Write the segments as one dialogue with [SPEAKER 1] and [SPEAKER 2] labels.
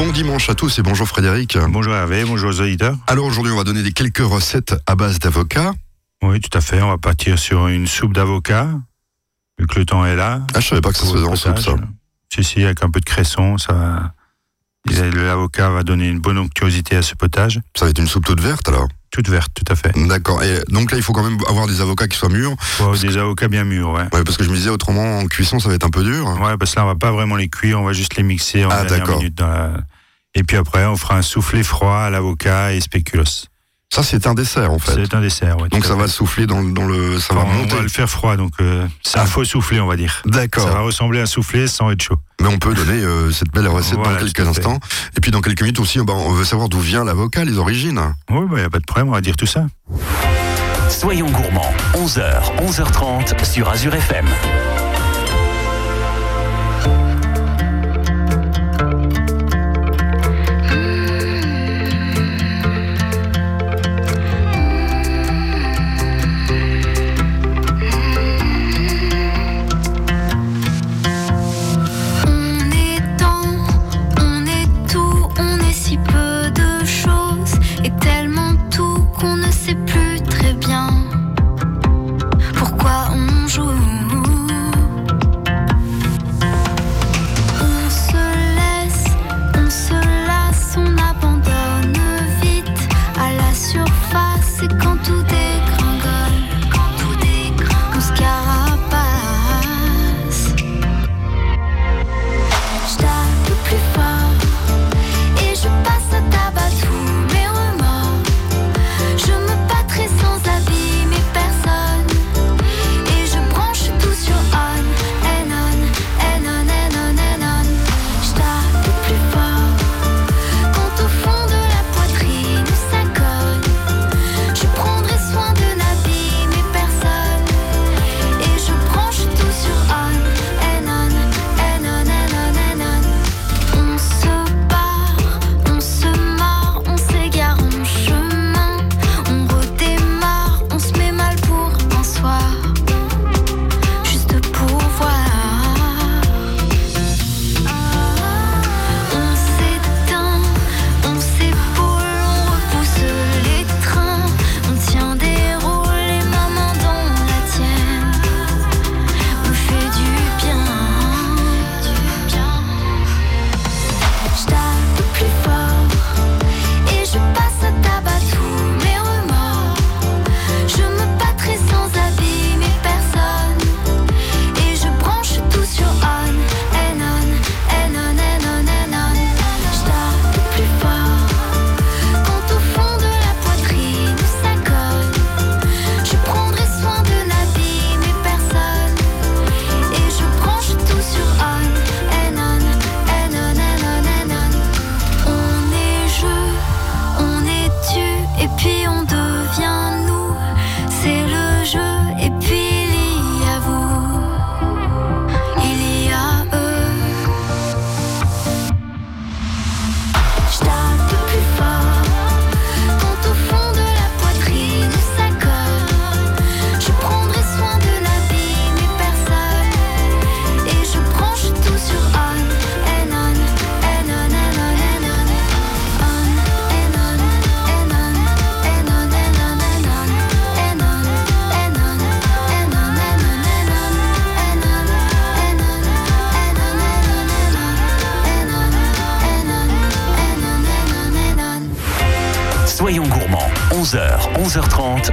[SPEAKER 1] Bon dimanche à tous et bonjour Frédéric.
[SPEAKER 2] Bonjour Hervé, bonjour aux auditeurs.
[SPEAKER 1] Alors aujourd'hui, on va donner des quelques recettes à base d'avocat.
[SPEAKER 2] Oui, tout à fait. On va partir sur une soupe d'avocat, vu que le temps est là.
[SPEAKER 1] Ah, je savais pas que ça se faisait en soupe, ça.
[SPEAKER 2] Si, si, avec un peu de cresson, ça va... L'avocat va donner une bonne onctuosité à ce potage.
[SPEAKER 1] Ça va être une soupe toute verte alors
[SPEAKER 2] toute verte, tout à fait.
[SPEAKER 1] D'accord. Et donc là, il faut quand même avoir des avocats qui soient mûrs.
[SPEAKER 2] des avocats bien mûrs, ouais.
[SPEAKER 1] Ouais, parce que je me disais autrement en cuisson, ça va être un peu dur.
[SPEAKER 2] Ouais, parce que là, on va pas vraiment les cuire, on va juste les mixer en
[SPEAKER 1] ah,
[SPEAKER 2] dernière minute dans la... Et puis après, on fera un soufflé froid à l'avocat et spéculoos.
[SPEAKER 1] Ça, c'est un dessert, en fait.
[SPEAKER 2] C'est un dessert, oui.
[SPEAKER 1] Donc ça va souffler dans, dans le. Ça va monter.
[SPEAKER 2] On va le faire froid, donc euh, c'est un ah. faux soufflé, on va dire.
[SPEAKER 1] D'accord.
[SPEAKER 2] Ça va ressembler à un soufflé sans être chaud.
[SPEAKER 1] Mais on peut donner euh, cette belle recette dans quelques instants. Et puis dans quelques minutes aussi, bah, on veut savoir d'où vient l'avocat, les origines.
[SPEAKER 2] Oui, il n'y a pas de problème, on va dire tout ça.
[SPEAKER 3] Soyons gourmands, 11h, 11h30 sur Azure FM.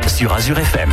[SPEAKER 3] Sur Azure FM.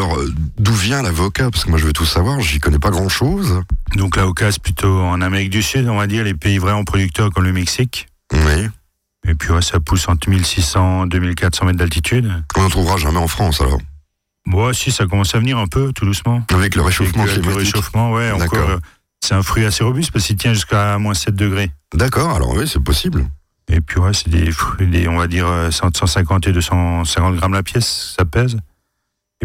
[SPEAKER 1] Alors, euh, d'où vient l'avocat? Parce que moi, je veux tout savoir. J'y connais pas grand-chose.
[SPEAKER 2] Donc, l'avocat, c'est plutôt en Amérique du Sud, on va dire, les pays vraiment producteurs comme le Mexique.
[SPEAKER 1] Oui.
[SPEAKER 2] Et puis, ça pousse entre 1600 et 2400 mètres d'altitude.
[SPEAKER 1] On n'en trouvera jamais en France, alors
[SPEAKER 2] Moi, si, ça commence à venir un peu, tout doucement.
[SPEAKER 1] Avec le réchauffement
[SPEAKER 2] Avec le réchauffement, ouais, encore. Euh, c'est un fruit assez robuste parce qu'il tient jusqu'à moins 7 degrés.
[SPEAKER 1] D'accord, alors oui, c'est possible.
[SPEAKER 2] Et puis ouais, c'est des fruits, on va dire 150 euh, et 250 grammes la pièce, ça pèse.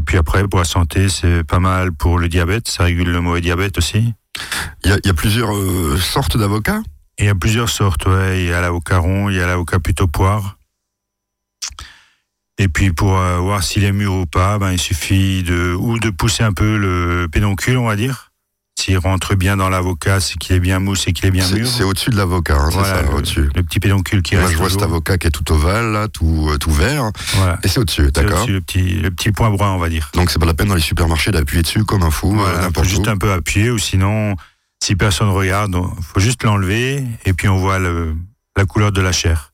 [SPEAKER 2] Et puis après, pour la santé, c'est pas mal pour le diabète, ça régule le mauvais diabète aussi.
[SPEAKER 1] Il y a, plusieurs euh, sortes d'avocats?
[SPEAKER 2] Il y a plusieurs sortes, ouais. Il y a l'avocat rond, il y a l'avocat plutôt poire. Et puis pour euh, voir s'il est mûr ou pas, ben, il suffit de, ou de pousser un peu le pédoncule, on va dire. S'il rentre bien dans l'avocat, c'est qu'il est bien mousse et qu'il est bien mûr.
[SPEAKER 1] C'est au-dessus de l'avocat, hein, c'est ça, au-dessus.
[SPEAKER 2] Le petit pédoncule qui
[SPEAKER 1] Moi,
[SPEAKER 2] reste.
[SPEAKER 1] je vois cet avocat qui est tout ovale, là, tout, euh, tout vert.
[SPEAKER 2] Voilà.
[SPEAKER 1] Et c'est au-dessus, d'accord.
[SPEAKER 2] Au le petit, le petit point brun, on va dire.
[SPEAKER 1] Donc c'est pas la peine dans les supermarchés d'appuyer dessus comme un fou, euh,
[SPEAKER 2] voilà,
[SPEAKER 1] n'importe
[SPEAKER 2] Juste un peu appuyer, ou sinon, si personne regarde, il faut juste l'enlever et puis on voit le, la couleur de la chair.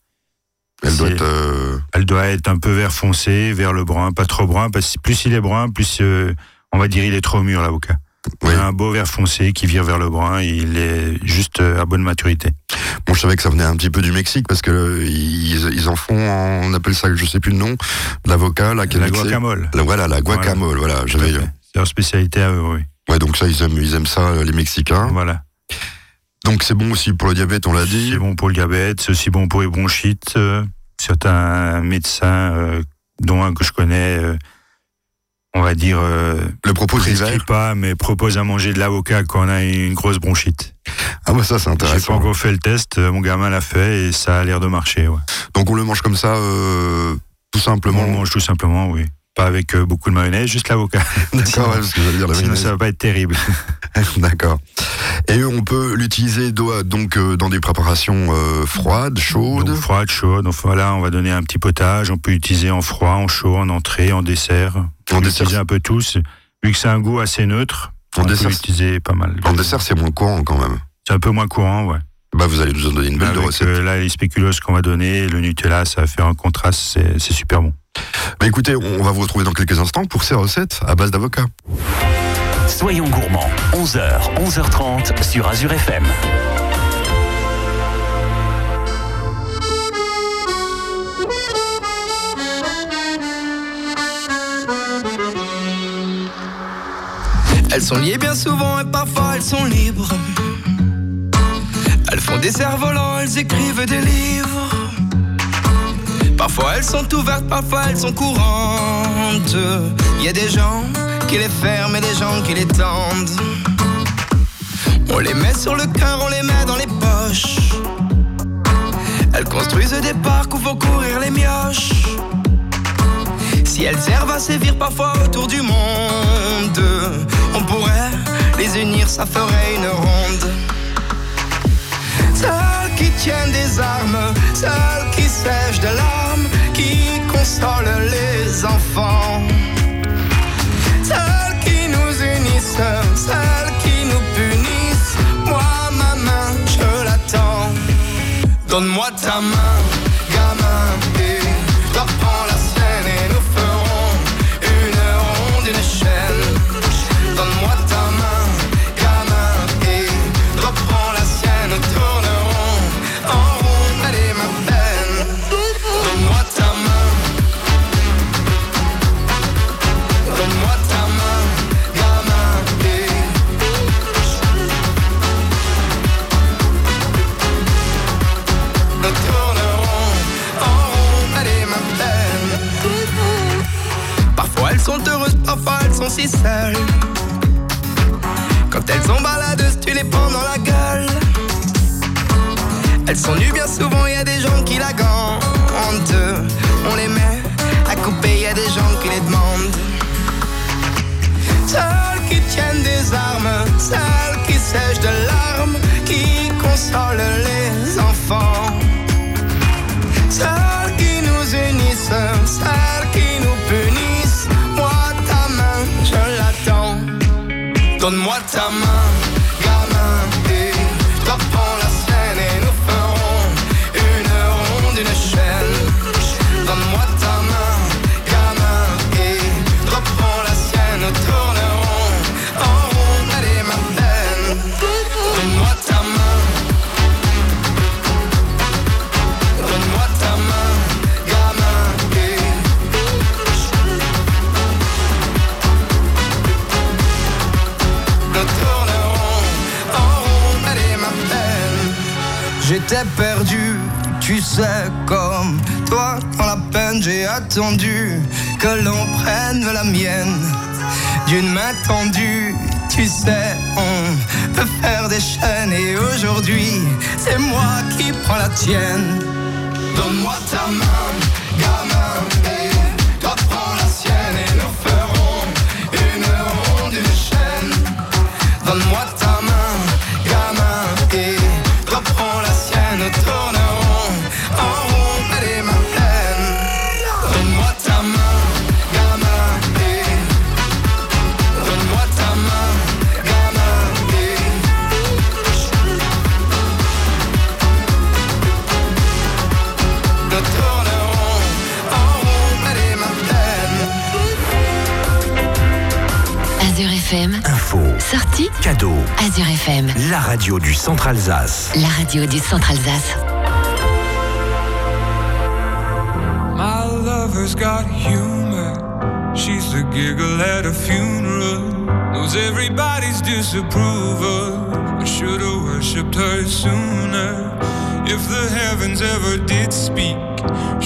[SPEAKER 1] Elle doit être. Euh...
[SPEAKER 2] Elle doit être un peu vert foncé, vers le brun, pas trop brun, parce que plus il est brun, plus euh, on va dire il est trop mûr l'avocat. Oui. Un beau vert foncé qui vire vers le brun, il est juste à bonne maturité.
[SPEAKER 1] Bon, je savais que ça venait un petit peu du Mexique parce que ils, ils en font, on appelle ça, je sais plus le nom, l'avocat, la,
[SPEAKER 2] la guacamole.
[SPEAKER 1] La, voilà, la guacamole, voilà. voilà j'avais.
[SPEAKER 2] C'est leur spécialité à eux, oui.
[SPEAKER 1] Ouais, donc ça, ils aiment, ils aiment ça, les Mexicains.
[SPEAKER 2] Voilà.
[SPEAKER 1] Donc c'est bon aussi pour le diabète, on l'a dit.
[SPEAKER 2] C'est bon pour le diabète, c'est aussi bon pour les bronchites. Euh, certains médecins, euh, dont un que je connais, euh, on va dire, euh,
[SPEAKER 1] le propose
[SPEAKER 2] pas, mais propose à manger de l'avocat quand on a une grosse bronchite.
[SPEAKER 1] Ah bah ça c'est intéressant.
[SPEAKER 2] J'ai pas encore fait le test, mon gamin l'a fait et ça a l'air de marcher. Ouais.
[SPEAKER 1] Donc on le mange comme ça, euh, tout simplement.
[SPEAKER 2] On le mange tout simplement, oui. Pas avec euh, beaucoup de mayonnaise, juste l'avocat.
[SPEAKER 1] D'accord, ouais, parce que j'allais dire la
[SPEAKER 2] Sinon
[SPEAKER 1] mayonnaise.
[SPEAKER 2] ça va pas être terrible.
[SPEAKER 1] D'accord. Et on peut l'utiliser donc euh, dans des préparations euh, froides, chaudes.
[SPEAKER 2] Donc, froides, chaudes. Donc voilà, on va donner un petit potage. On peut l'utiliser en froid, en chaud, en entrée, en dessert. On
[SPEAKER 1] En
[SPEAKER 2] peut
[SPEAKER 1] dessert,
[SPEAKER 2] l'utiliser un peu tous. Vu que c'est un goût assez neutre,
[SPEAKER 1] En
[SPEAKER 2] on
[SPEAKER 1] dessert,
[SPEAKER 2] peut l'utiliser pas mal.
[SPEAKER 1] En dessert, c'est moins courant quand même.
[SPEAKER 2] C'est un peu moins courant, ouais.
[SPEAKER 1] Bah vous allez nous en donner une belle
[SPEAKER 2] Avec,
[SPEAKER 1] recette.
[SPEAKER 2] euh, là, les spéculoos qu'on va donner, le Nutella, ça va faire un contraste, c'est- c'est super bon.
[SPEAKER 1] Bah écoutez, on va vous retrouver dans quelques instants pour ces recettes à base d'avocat.
[SPEAKER 3] Soyons gourmands, 11h, 11h30 sur Azure FM.
[SPEAKER 4] Elles sont liées bien souvent et parfois elles sont libres. Elles font des cerfs-volants, elles écrivent des livres. Parfois elles sont ouvertes, parfois elles sont courantes. Il y a des gens qui les ferment et des gens qui les tendent. On les met sur le cœur, on les met dans les poches. Elles construisent des parcs où vont courir les mioches. Si elles servent à sévir parfois autour du monde, on pourrait les unir, ça ferait une ronde. Celles qui tiennent des armes, celles qui sèchent de larmes, qui consolent les enfants. Celles qui nous unissent, celles qui nous punissent. Moi, ma main, je l'attends. Donne-moi ta main, gamin, et reprends la scène et nous ferons une ronde, une chaîne. Donne-moi ta main, gamin, et reprends la sienne, tournerons en rond, allez ma peine. Donne-moi ta main. Donne-moi ta main, Elles sont nues bien souvent, y a des gens qui la gantent. On les met à couper, y a des gens qui les demandent. Celles qui tiennent des armes, celles qui sèchent de larmes, qui consolent que l'on prenne la mienne. D'une main tendue, tu sais, on peut faire des chaînes. Et aujourd'hui, c'est moi qui prends la tienne. Donne-moi ta main.
[SPEAKER 3] cadeau.
[SPEAKER 5] Azure FM.
[SPEAKER 3] La radio du Centre Alsace.
[SPEAKER 5] La radio du Centre Alsace.
[SPEAKER 6] My lover's got humor. She's a giggle at a funeral. Knows everybody's disapproval. I should've worshipped her sooner. If the heavens ever did speak.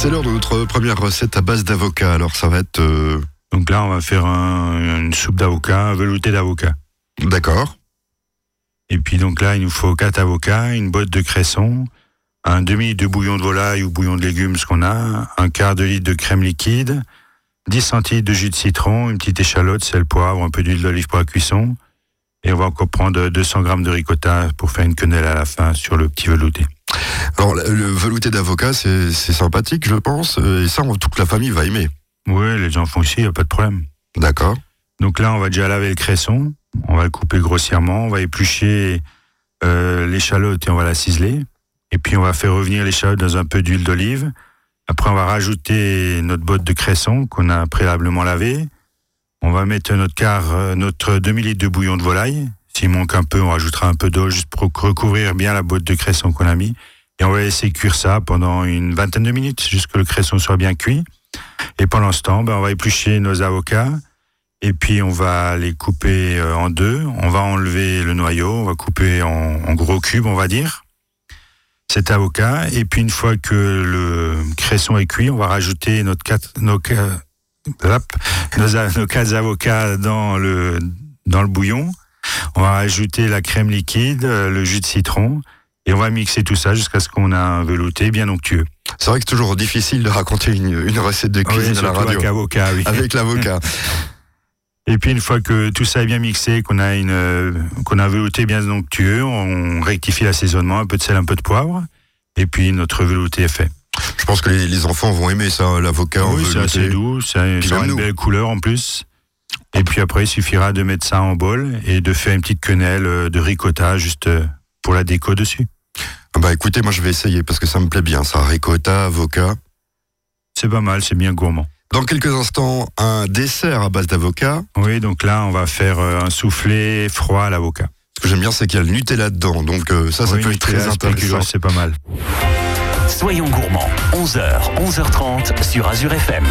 [SPEAKER 1] C'est l'heure de notre première recette à base d'avocat. Alors ça va être... euh,
[SPEAKER 2] Donc là, on va faire un- une soupe d'avocat, un velouté d'avocat.
[SPEAKER 1] D'accord.
[SPEAKER 2] Et puis donc là, il nous faut quatre avocats, une botte de cresson, un demi de bouillon de volaille ou bouillon de légumes, ce qu'on a, un quart de litre de crème liquide, 10 centilitres de jus de citron, une petite échalote, sel, poivre, un peu d'huile d'olive pour la cuisson. Et on va encore prendre 200 grammes de ricotta pour faire une quenelle à la fin sur le petit velouté.
[SPEAKER 1] Alors le velouté d'avocat, c'est sympathique, je pense. euh, Et ça, on- toute la famille va aimer.
[SPEAKER 2] Oui, les enfants aussi, il n'y a pas de problème.
[SPEAKER 1] D'accord.
[SPEAKER 2] Donc là, on va déjà laver le cresson, on va le couper grossièrement, on va éplucher euh, l'échalote et on va la ciseler. Et puis on va faire revenir l'échalote dans un peu d'huile d'olive. Après, on va rajouter notre botte de cresson qu'on a préalablement lavé. On va mettre notre quart, euh, notre demi-litre de bouillon de volaille. S'il manque un peu, on rajoutera un peu d'eau juste pour recouvrir bien la botte de cresson qu'on a mis. Et on va laisser cuire ça pendant une vingtaine de minutes, jusqu'à que le cresson soit bien cuit. Et pendant ce temps, ben, on va éplucher nos avocats. Et puis on va les couper euh, en deux. On va enlever le noyau, on va couper en, gros cubes, on va dire, cet avocat. Et puis une fois que le cresson est cuit, on va rajouter notre quatre, nos, hop, nos, nos quatre avocats dans le, dans le bouillon. On va rajouter la crème liquide, euh, le jus de citron. Et on va mixer tout ça jusqu'à ce qu'on a un velouté bien onctueux.
[SPEAKER 1] C'est vrai que c'est toujours difficile de raconter une, une recette de cuisine à la radio.
[SPEAKER 2] avec avocat, oui.
[SPEAKER 1] Avec l'avocat.
[SPEAKER 2] Et puis une fois que tout ça est bien mixé, qu'on a une, euh, qu'on a un velouté bien onctueux, on rectifie l'assaisonnement, un peu de sel, un peu de poivre, et puis notre velouté est fait.
[SPEAKER 1] Je pense que les, les enfants vont aimer ça, l'avocat en
[SPEAKER 2] oui, c'est assez doux, ça,
[SPEAKER 1] même
[SPEAKER 2] une belle couleur en plus. Et puis après, il suffira de mettre ça en bol et de faire une petite quenelle euh, de ricotta juste euh, pour la déco dessus.
[SPEAKER 1] Ah Bah écoutez, moi je vais essayer parce que ça me plaît bien, ça. Ricotta, avocat.
[SPEAKER 2] C'est pas mal, c'est bien gourmand.
[SPEAKER 1] Dans quelques instants, un dessert à base d'avocat.
[SPEAKER 2] Oui, donc là, on va faire euh, un soufflé froid à l'avocat.
[SPEAKER 1] Ce que j'aime bien, c'est qu'il y a le Nutella dedans. Donc ça, ça
[SPEAKER 2] Oui,
[SPEAKER 1] peut être
[SPEAKER 2] Nutella,
[SPEAKER 1] très intéressant.
[SPEAKER 2] c'est pas mal.
[SPEAKER 3] Soyons gourmands, 11h, 11h30 sur Azure FM.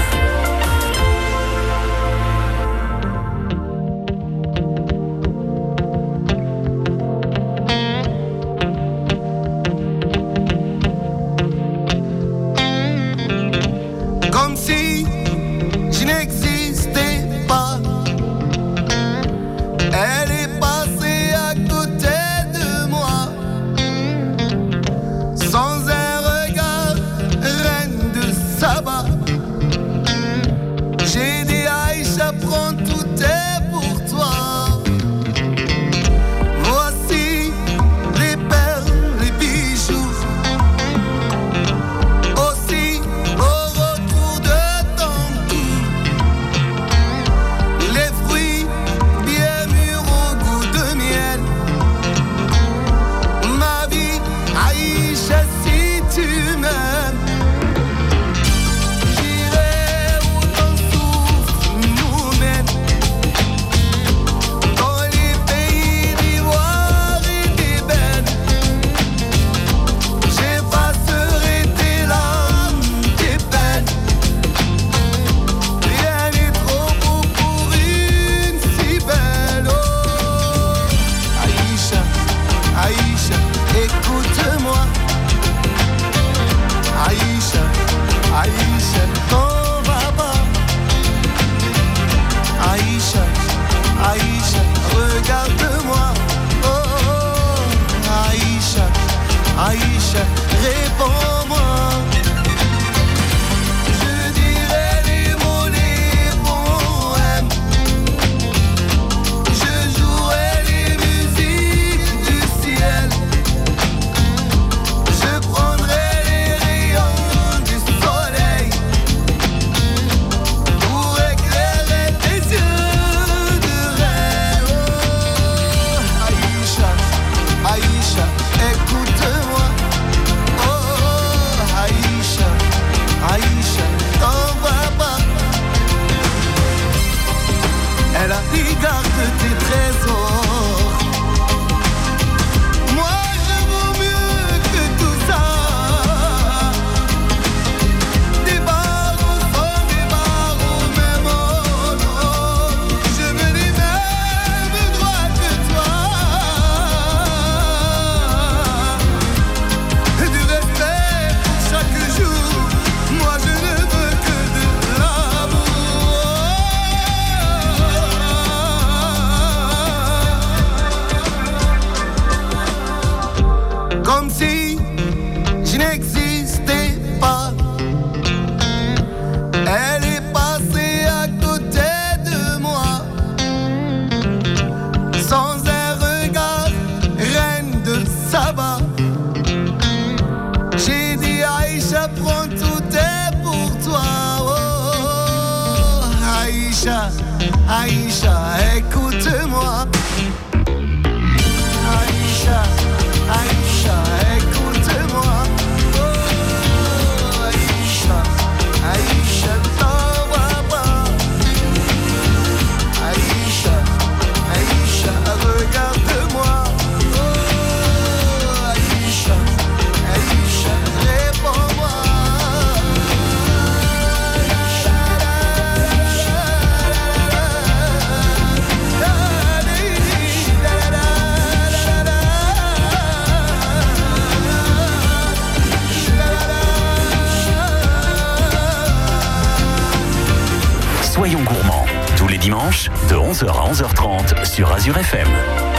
[SPEAKER 4] la vie garde tes trésors.
[SPEAKER 7] Aïcha, écoute-moi. Aïcha,
[SPEAKER 8] de 11h à 11h30 sur Azure FM.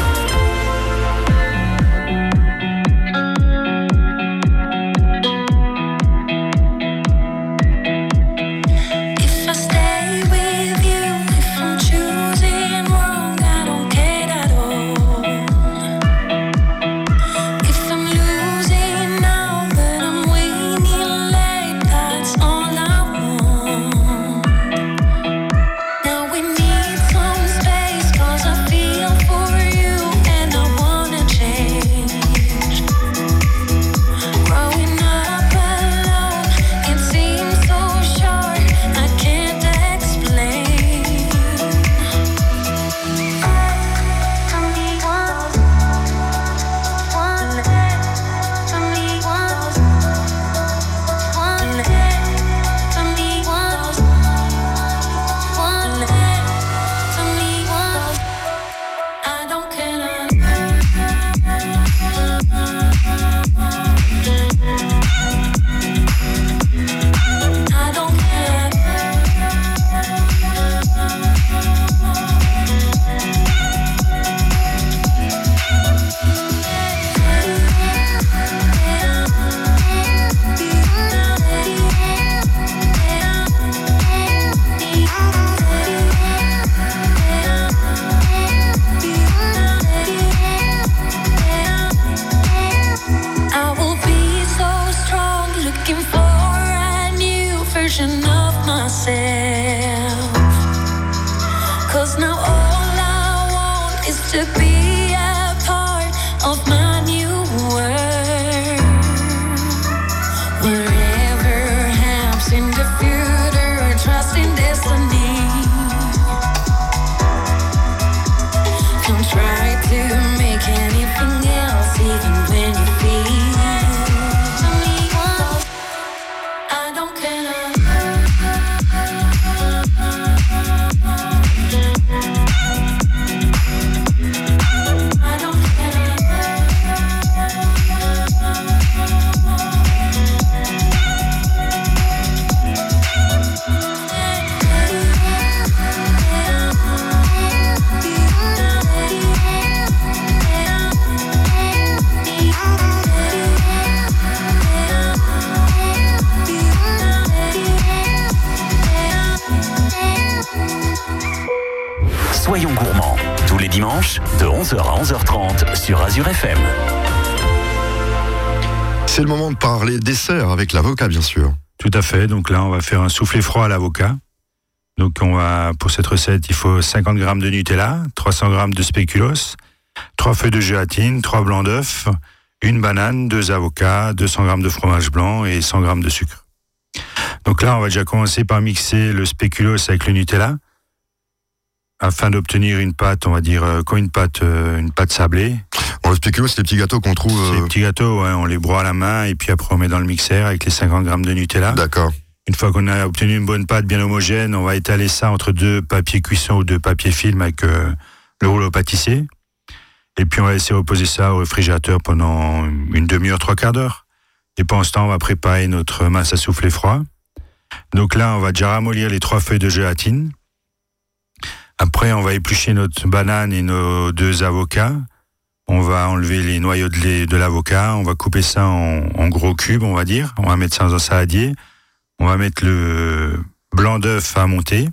[SPEAKER 1] C'est le moment de parler dessert avec l'avocat, bien sûr.
[SPEAKER 2] Tout à fait. Donc là, on va faire un soufflé froid à l'avocat. Donc on va, pour cette recette, il faut 50 g de Nutella, 300 g de spéculoos, 3 feuilles de gélatine, 3 blancs d'œufs, une banane, 2 avocats, 200 g de fromage blanc et 100 g de sucre. Donc là, on va déjà commencer par mixer le spéculoos avec le Nutella afin d'obtenir une pâte, on va dire, euh, comme une pâte, euh, une pâte sablée.
[SPEAKER 1] On le spéculoos, c'est les petits gâteaux qu'on trouve.
[SPEAKER 2] Ces
[SPEAKER 1] euh,
[SPEAKER 2] petits gâteaux, ouais, on les broie à la main et puis après on met dans le mixeur avec les 50 grammes de Nutella.
[SPEAKER 1] D'accord.
[SPEAKER 2] Une fois qu'on a obtenu une bonne pâte bien homogène, on va étaler ça entre deux papiers cuisson ou deux papiers film avec euh, le rouleau pâtissier. Et puis on va laisser reposer ça au réfrigérateur pendant une demi-heure, trois quarts d'heure. Et pendant ce temps, on va préparer notre masse à souffler froid. Donc là, on va déjà ramollir les trois feuilles de gélatine. Après, on va éplucher notre banane et nos deux avocats. On va enlever les noyaux de, lait de l'avocat. On va couper ça en, gros cubes, on va dire. On va mettre ça dans un saladier. On va mettre le blanc d'œuf à monter.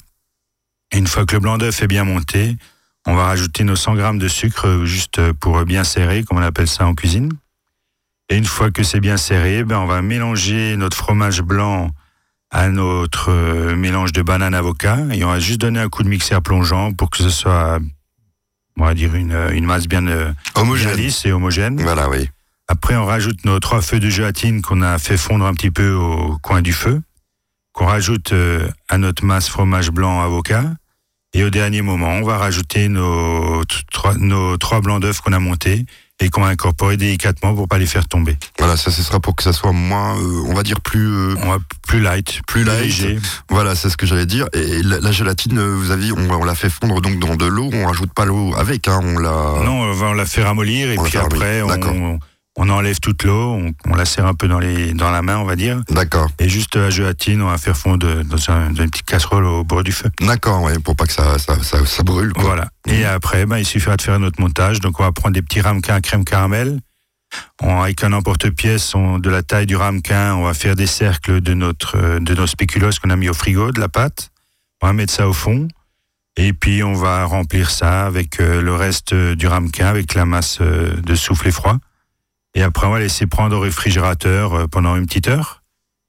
[SPEAKER 2] Et une fois que le blanc d'œuf est bien monté, on va rajouter nos 100 grammes de sucre juste pour bien serrer, comme on appelle ça en cuisine. Et une fois que c'est bien serré, ben on va mélanger notre fromage blanc à notre euh, mélange de banane avocat et on va juste donner un coup de mixeur plongeant pour que ce soit, on va dire, une, une masse bien, euh, bien
[SPEAKER 1] Homogène.
[SPEAKER 2] lisse et homogène.
[SPEAKER 1] Voilà, oui.
[SPEAKER 2] Après, on rajoute nos trois feux de gélatine qu'on a fait fondre un petit peu au coin du feu, qu'on rajoute euh, à notre masse fromage blanc avocat. Et au dernier moment, on va rajouter nos, nos trois blancs d'œufs qu'on a montés et qu'on va incorporer délicatement pour pas les faire tomber.
[SPEAKER 1] Voilà, ça, ce sera pour que ça soit moins, euh, on va dire plus, euh,
[SPEAKER 2] On va plus light,
[SPEAKER 1] Plus light.
[SPEAKER 2] léger.
[SPEAKER 1] voilà, c'est ce que j'allais dire. Et la, la gélatine, euh, vous avez, on, on l'a fait fondre donc dans de l'eau. On rajoute pas l'eau avec, hein, on l'a.
[SPEAKER 2] Non, on va la faire ramollir et
[SPEAKER 1] On
[SPEAKER 2] puis
[SPEAKER 1] fait ramollir,
[SPEAKER 2] après,
[SPEAKER 1] d'accord.
[SPEAKER 2] on, on enlève toute l'eau, on, on la serre un peu dans, les, dans la main, on va dire.
[SPEAKER 1] D'accord,
[SPEAKER 2] Et juste la gélatine, on va faire fondre dans, un- dans une petite casserole au bord du feu.
[SPEAKER 1] d'accord, ouais, pour pas que ça, ça, ça, ça brûle. Quoi.
[SPEAKER 2] Voilà. Et après, ben, il suffira de faire notre montage. Donc, on va prendre des petits ramequins à crème caramel. On, avec un emporte-pièce de la taille du ramequin, on va faire des cercles de notre euh, de nos spéculoos qu'on a mis au frigo, de la pâte. On va mettre ça au fond. Et puis, on va remplir ça avec euh, le reste euh, du ramequin, avec la masse euh, de soufflé froid. Et après, on va laisser prendre au réfrigérateur euh, pendant une petite heure.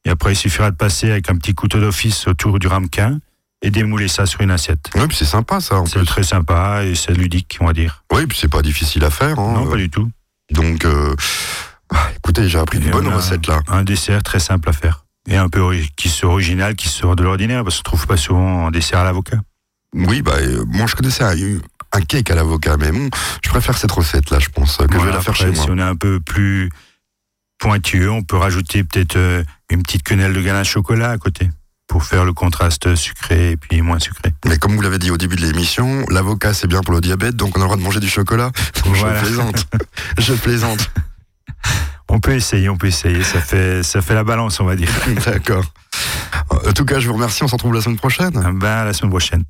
[SPEAKER 2] Et après, il suffira de passer avec un petit couteau d'office autour du ramequin et démouler ça sur une assiette.
[SPEAKER 1] Ouais, puis c'est sympa ça.
[SPEAKER 2] C'est très sympa et c'est ludique, on va dire.
[SPEAKER 1] Oui, puis c'est pas difficile à faire. Hein.
[SPEAKER 2] Non, pas du tout.
[SPEAKER 1] Donc, euh, ah, écoutez, j'ai appris
[SPEAKER 2] Et
[SPEAKER 1] une bonne recette là.
[SPEAKER 2] Un dessert très simple à faire. Et un peu qui soit original, qui sort de l'ordinaire, parce qu'on ne trouve pas souvent en dessert à l'avocat.
[SPEAKER 1] Oui, bah, euh, moi je connaissais un, cake à l'avocat, mais bon, je préfère cette recette là, je pense, que je vais la faire
[SPEAKER 2] après,
[SPEAKER 1] chez moi.
[SPEAKER 2] Si on est un peu plus pointueux, on peut rajouter peut-être euh, une petite quenelle de ganache chocolat à côté pour faire le contraste sucré et puis moins sucré.
[SPEAKER 1] Mais comme vous l'avez dit au début de l'émission, l'avocat c'est bien pour le diabète, donc on a le droit de manger du chocolat.
[SPEAKER 2] Voilà.
[SPEAKER 1] Je plaisante. je plaisante.
[SPEAKER 2] On peut essayer, on peut essayer. Ça fait, ça fait la balance, on va dire.
[SPEAKER 1] D'accord. En tout cas, je vous remercie. On se retrouve la semaine prochaine.
[SPEAKER 2] Ben, à la semaine prochaine.